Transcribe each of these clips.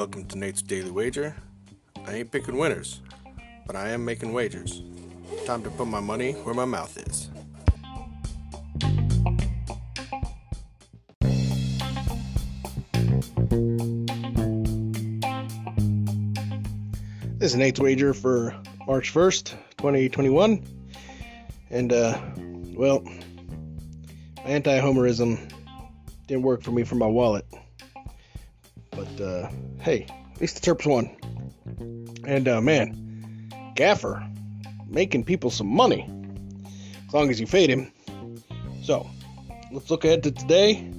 Welcome to Nate's Daily Wager. I ain't picking winners, but I am making wagers. Time to put my money where my mouth is. This is Nate's wager for March 1st, 2021. And, uh, well, my anti homerism didn't work for me for my wallet. Uh, hey, at least the Terps won. And, uh, man, Gaffer making people some money. As long as you fade him. So, let's look ahead to today.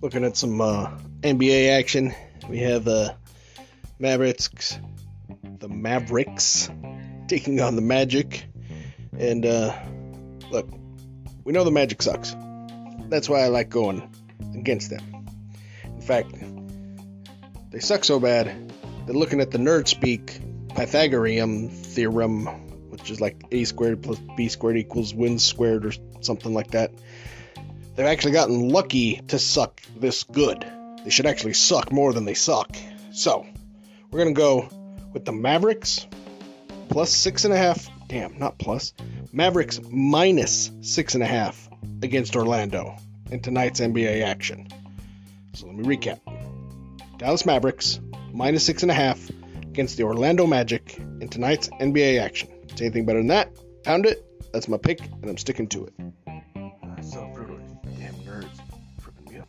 Looking at some, uh, NBA action. We have, uh, Mavericks, the Mavericks taking on the Magic. And uh, look, we know the Magic sucks. That's why I like going against them. In fact, they suck so bad that looking at the nerd speak Pythagorean theorem, which is like a squared plus b squared equals win squared or something like that, they've actually gotten lucky to suck this good. They should actually suck more than they suck. So, we're going to go with the Mavericks plus six and a half. Damn, not plus. Mavericks minus six and a half against Orlando in tonight's NBA action. So let me recap Dallas Mavericks minus six and a half against the Orlando Magic in tonight's NBA action. Say anything better than that? Pound it. That's my pick, and I'm sticking to it. Uh, so brutal. Damn nerds. Fripping me up.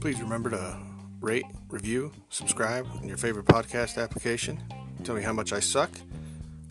Please remember to rate, review, subscribe in your favorite podcast application. Tell me how much I suck